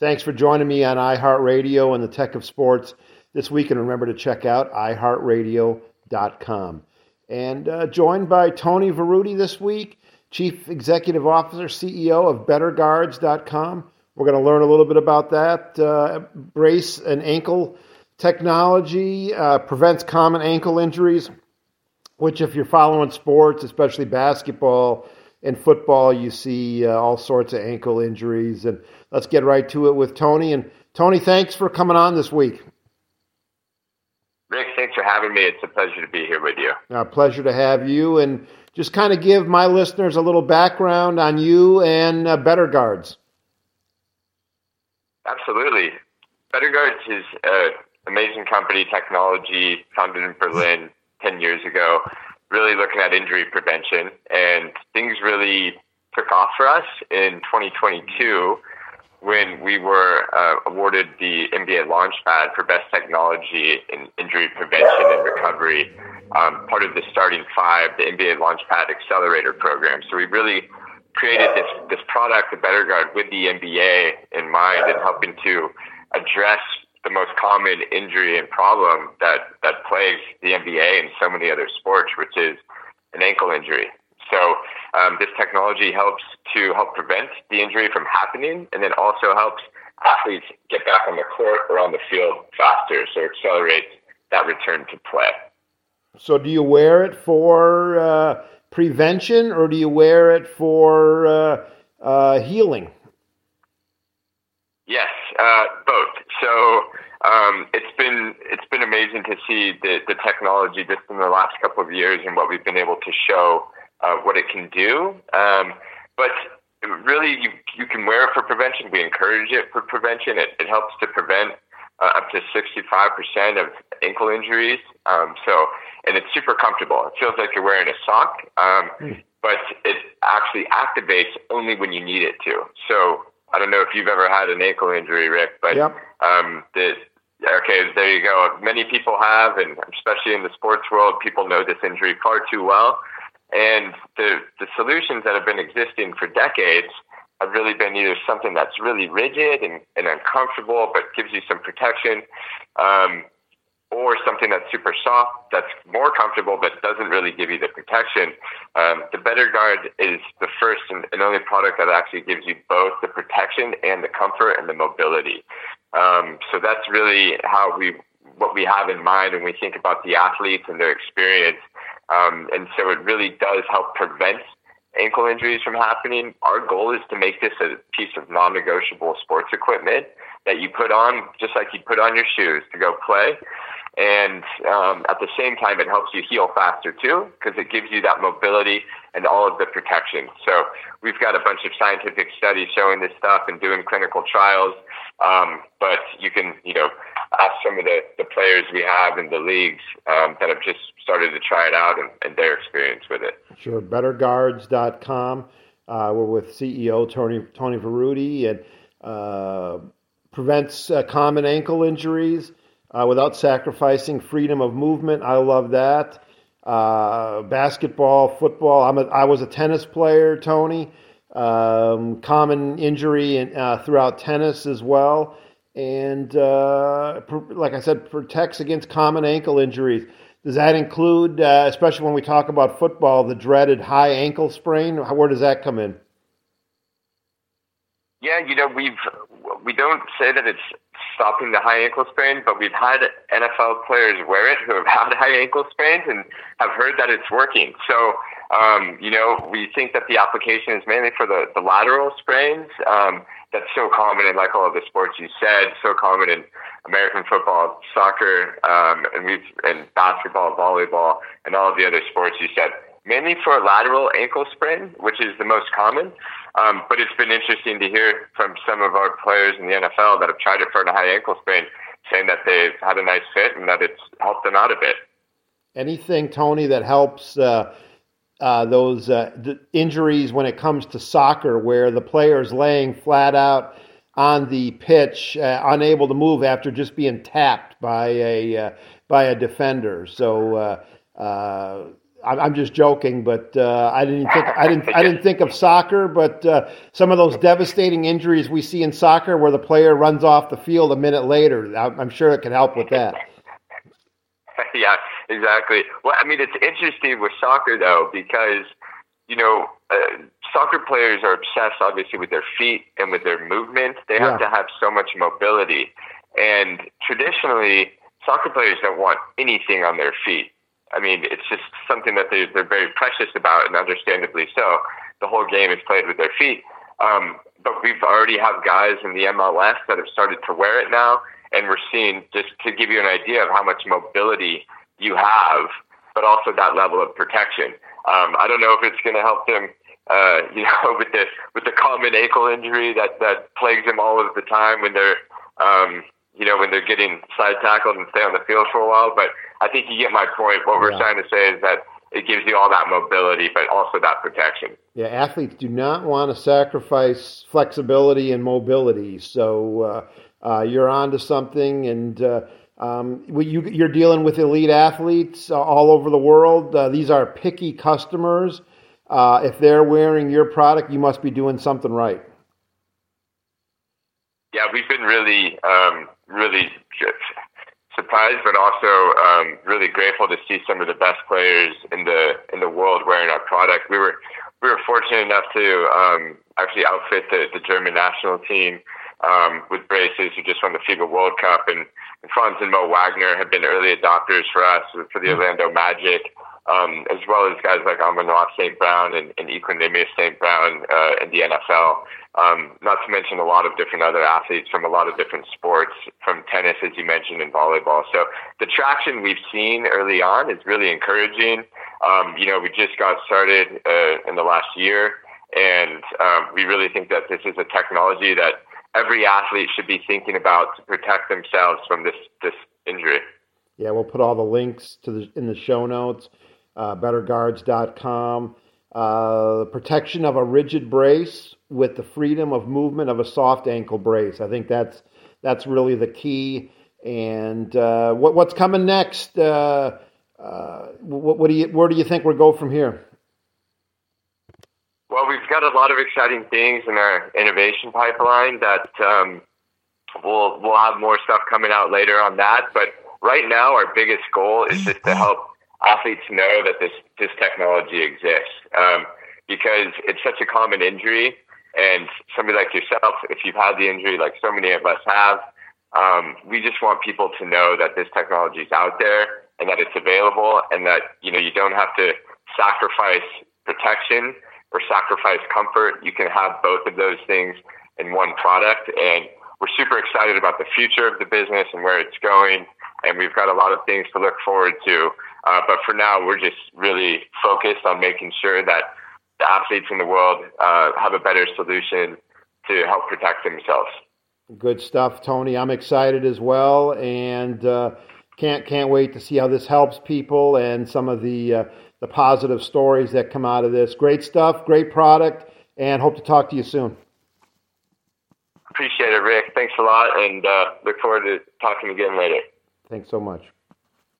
Thanks for joining me on iHeartRadio and the Tech of Sports this week. And remember to check out iHeartRadio.com. And uh, joined by Tony Verutti this week, Chief Executive Officer, CEO of BetterGuards.com. We're going to learn a little bit about that. Uh, brace and ankle technology uh, prevents common ankle injuries, which, if you're following sports, especially basketball and football, you see uh, all sorts of ankle injuries. And let's get right to it with Tony. And Tony, thanks for coming on this week. Rick, thanks for having me. It's a pleasure to be here with you. A pleasure to have you. And just kind of give my listeners a little background on you and uh, Better Guards. Absolutely. Better Guards is an amazing company, technology, founded in Berlin 10 years ago, really looking at injury prevention. And things really took off for us in 2022 when we were uh, awarded the NBA Launchpad for Best Technology in Injury Prevention and Recovery, um, part of the Starting Five, the NBA Launchpad Accelerator Program. So we really created this this product, the Better Guard, with the NBA in mind and helping to address the most common injury and problem that that plagues the NBA and so many other sports, which is an ankle injury. So um, this technology helps to help prevent the injury from happening, and then also helps athletes get back on the court or on the field faster, so accelerates that return to play. So, do you wear it for uh, prevention, or do you wear it for uh, uh, healing? Yes, uh, both. So um, it's been it's been amazing to see the, the technology just in the last couple of years and what we've been able to show uh, what it can do. Um, but really, you you can wear it for prevention. We encourage it for prevention. It, it helps to prevent uh, up to 65% of ankle injuries. Um, so, and it's super comfortable. It feels like you're wearing a sock, um, mm. but it actually activates only when you need it to. So, I don't know if you've ever had an ankle injury, Rick, but yep. um, the, okay, there you go. Many people have, and especially in the sports world, people know this injury far too well. And the, the solutions that have been existing for decades have really been either something that's really rigid and, and uncomfortable but gives you some protection, um, or something that's super soft that's more comfortable but doesn't really give you the protection. Um, the Better Guard is the first and, and, only product that actually gives you both the protection and the comfort and the mobility. Um, so that's really how we what we have in mind when we think about the athletes and their experience. Um, and so it really does help prevent ankle injuries from happening. Our goal is to make this a piece of non-negotiable sports equipment that you put on just like you put on your shoes to go play. And um, at the same time, it helps you heal faster too, because it gives you that mobility and all of the protection. So we've got a bunch of scientific studies showing this stuff and doing clinical trials. Um, but you can, you know, ask some of the, the players we have in the leagues um, that have just started to try it out and, and their experience with it. Sure. BetterGuards.com. Uh, we're with CEO Tony Tony Verutti and uh, prevents uh, common ankle injuries uh, without sacrificing freedom of movement. I love that. Uh, basketball, football. I'm a, I was a tennis player, Tony. Um, common injury in, uh, throughout tennis as well. And uh, like I said, protects against common ankle injuries. Does that include, uh, especially when we talk about football, the dreaded high ankle sprain? Where does that come in? Yeah, you know, we've we don't say that it's stopping the high ankle sprain, but we've had NFL players wear it who have had high ankle sprains and have heard that it's working. So, um, you know, we think that the application is mainly for the, the lateral sprains. Um, that's so common in like all of the sports you said, so common in American football, soccer, um, and and basketball, volleyball, and all of the other sports you said. Mainly for a lateral ankle sprain, which is the most common. Um, but it's been interesting to hear from some of our players in the NFL that have tried it for a high ankle sprain, saying that they've had a nice fit and that it's helped them out a bit. Anything, Tony, that helps uh, uh, those uh, injuries when it comes to soccer, where the player's laying flat out on the pitch, uh, unable to move after just being tapped by a uh, by a defender. So uh, I'm just joking, but uh, I didn't think I didn't I didn't think of soccer. But uh, some of those devastating injuries we see in soccer, where the player runs off the field a minute later, I'm sure it can help with that. yeah, exactly. Well, I mean, it's interesting with soccer though because you know uh, soccer players are obsessed, obviously, with their feet and with their movement. They have to have so much mobility, and traditionally, soccer players don't want anything on their feet I mean, it's just something that they, they're very precious about, and understandably so. The whole game is played with their feet. Um, but we've already have guys in the MLS that have started to wear it now, and we're seeing just to give you an idea of how much mobility you have, but also that level of protection. Um, I don't know if it's going to help them, uh, you know, with the with the common ankle injury that that plagues them all of the time when they're um, you know, when they're getting side tackled and stay on the field for a while. But I think you get my point. What we're yeah. trying to say is that it gives you all that mobility, but also that protection. Yeah, athletes do not want to sacrifice flexibility and mobility. So uh, uh, you're onto something, and uh, um, you, are dealing with elite athletes all over the world. Uh, these are picky customers. Uh, if they're wearing your product, you must be doing something right. Yeah, we've been really um, really surprised, but also um, really grateful to see some of the best players in the in the world wearing our product. We were we were fortunate enough to um, actually outfit the, the German national team um, with braces. Who just won the FIBA World Cup, and, and Franz and Mo Wagner have been early adopters for us for the Orlando Magic um, as well as guys like Amon-Ra St. Brown and, and Equanimeous St. Brown uh, in the NFL. Um, not to mention a lot of different other athletes from a lot of different sports, from tennis, as you mentioned, and volleyball. So the traction we've seen early on is really encouraging. Um, you know, we just got started uh, in the last year, and um, we really think that this is a technology that every athlete should be thinking about to protect themselves from this this injury. Yeah, we'll put all the links to the in the show notes uh, betterguards.com. Uh, protection of a rigid brace with the freedom of movement of a soft ankle brace. I think that's that's really the key. And uh, what, what's coming next? Uh, uh, what, what, do you where do you think we'll go from here? Well, we've got a lot of exciting things in our innovation pipeline that um, we'll we'll have more stuff coming out later on that. But right now, our biggest goal is just to help athletes know that this this technology exists um, because it's such a common injury. And somebody like yourself, if you've had the injury, like so many of us have, um, we just want people to know that this technology is out there and that it's available, and that you know you don't have to sacrifice protection or sacrifice comfort. You can have both of those things in one product, and we're super excited about the future of the business and where it's going. And we've got a lot of things to look forward to uh, but for now, we're just really focused on making sure that the athletes in the world uh, have a better solution to help protect themselves. Good stuff, Tony. I'm excited as well, and uh, can't can't wait to see how this helps people and some of the uh, the positive stories that come out of this. Great stuff, great product, and hope to talk to you soon. Appreciate it, Rick. Thanks a lot, and uh, look forward to talking again later. Thanks so much.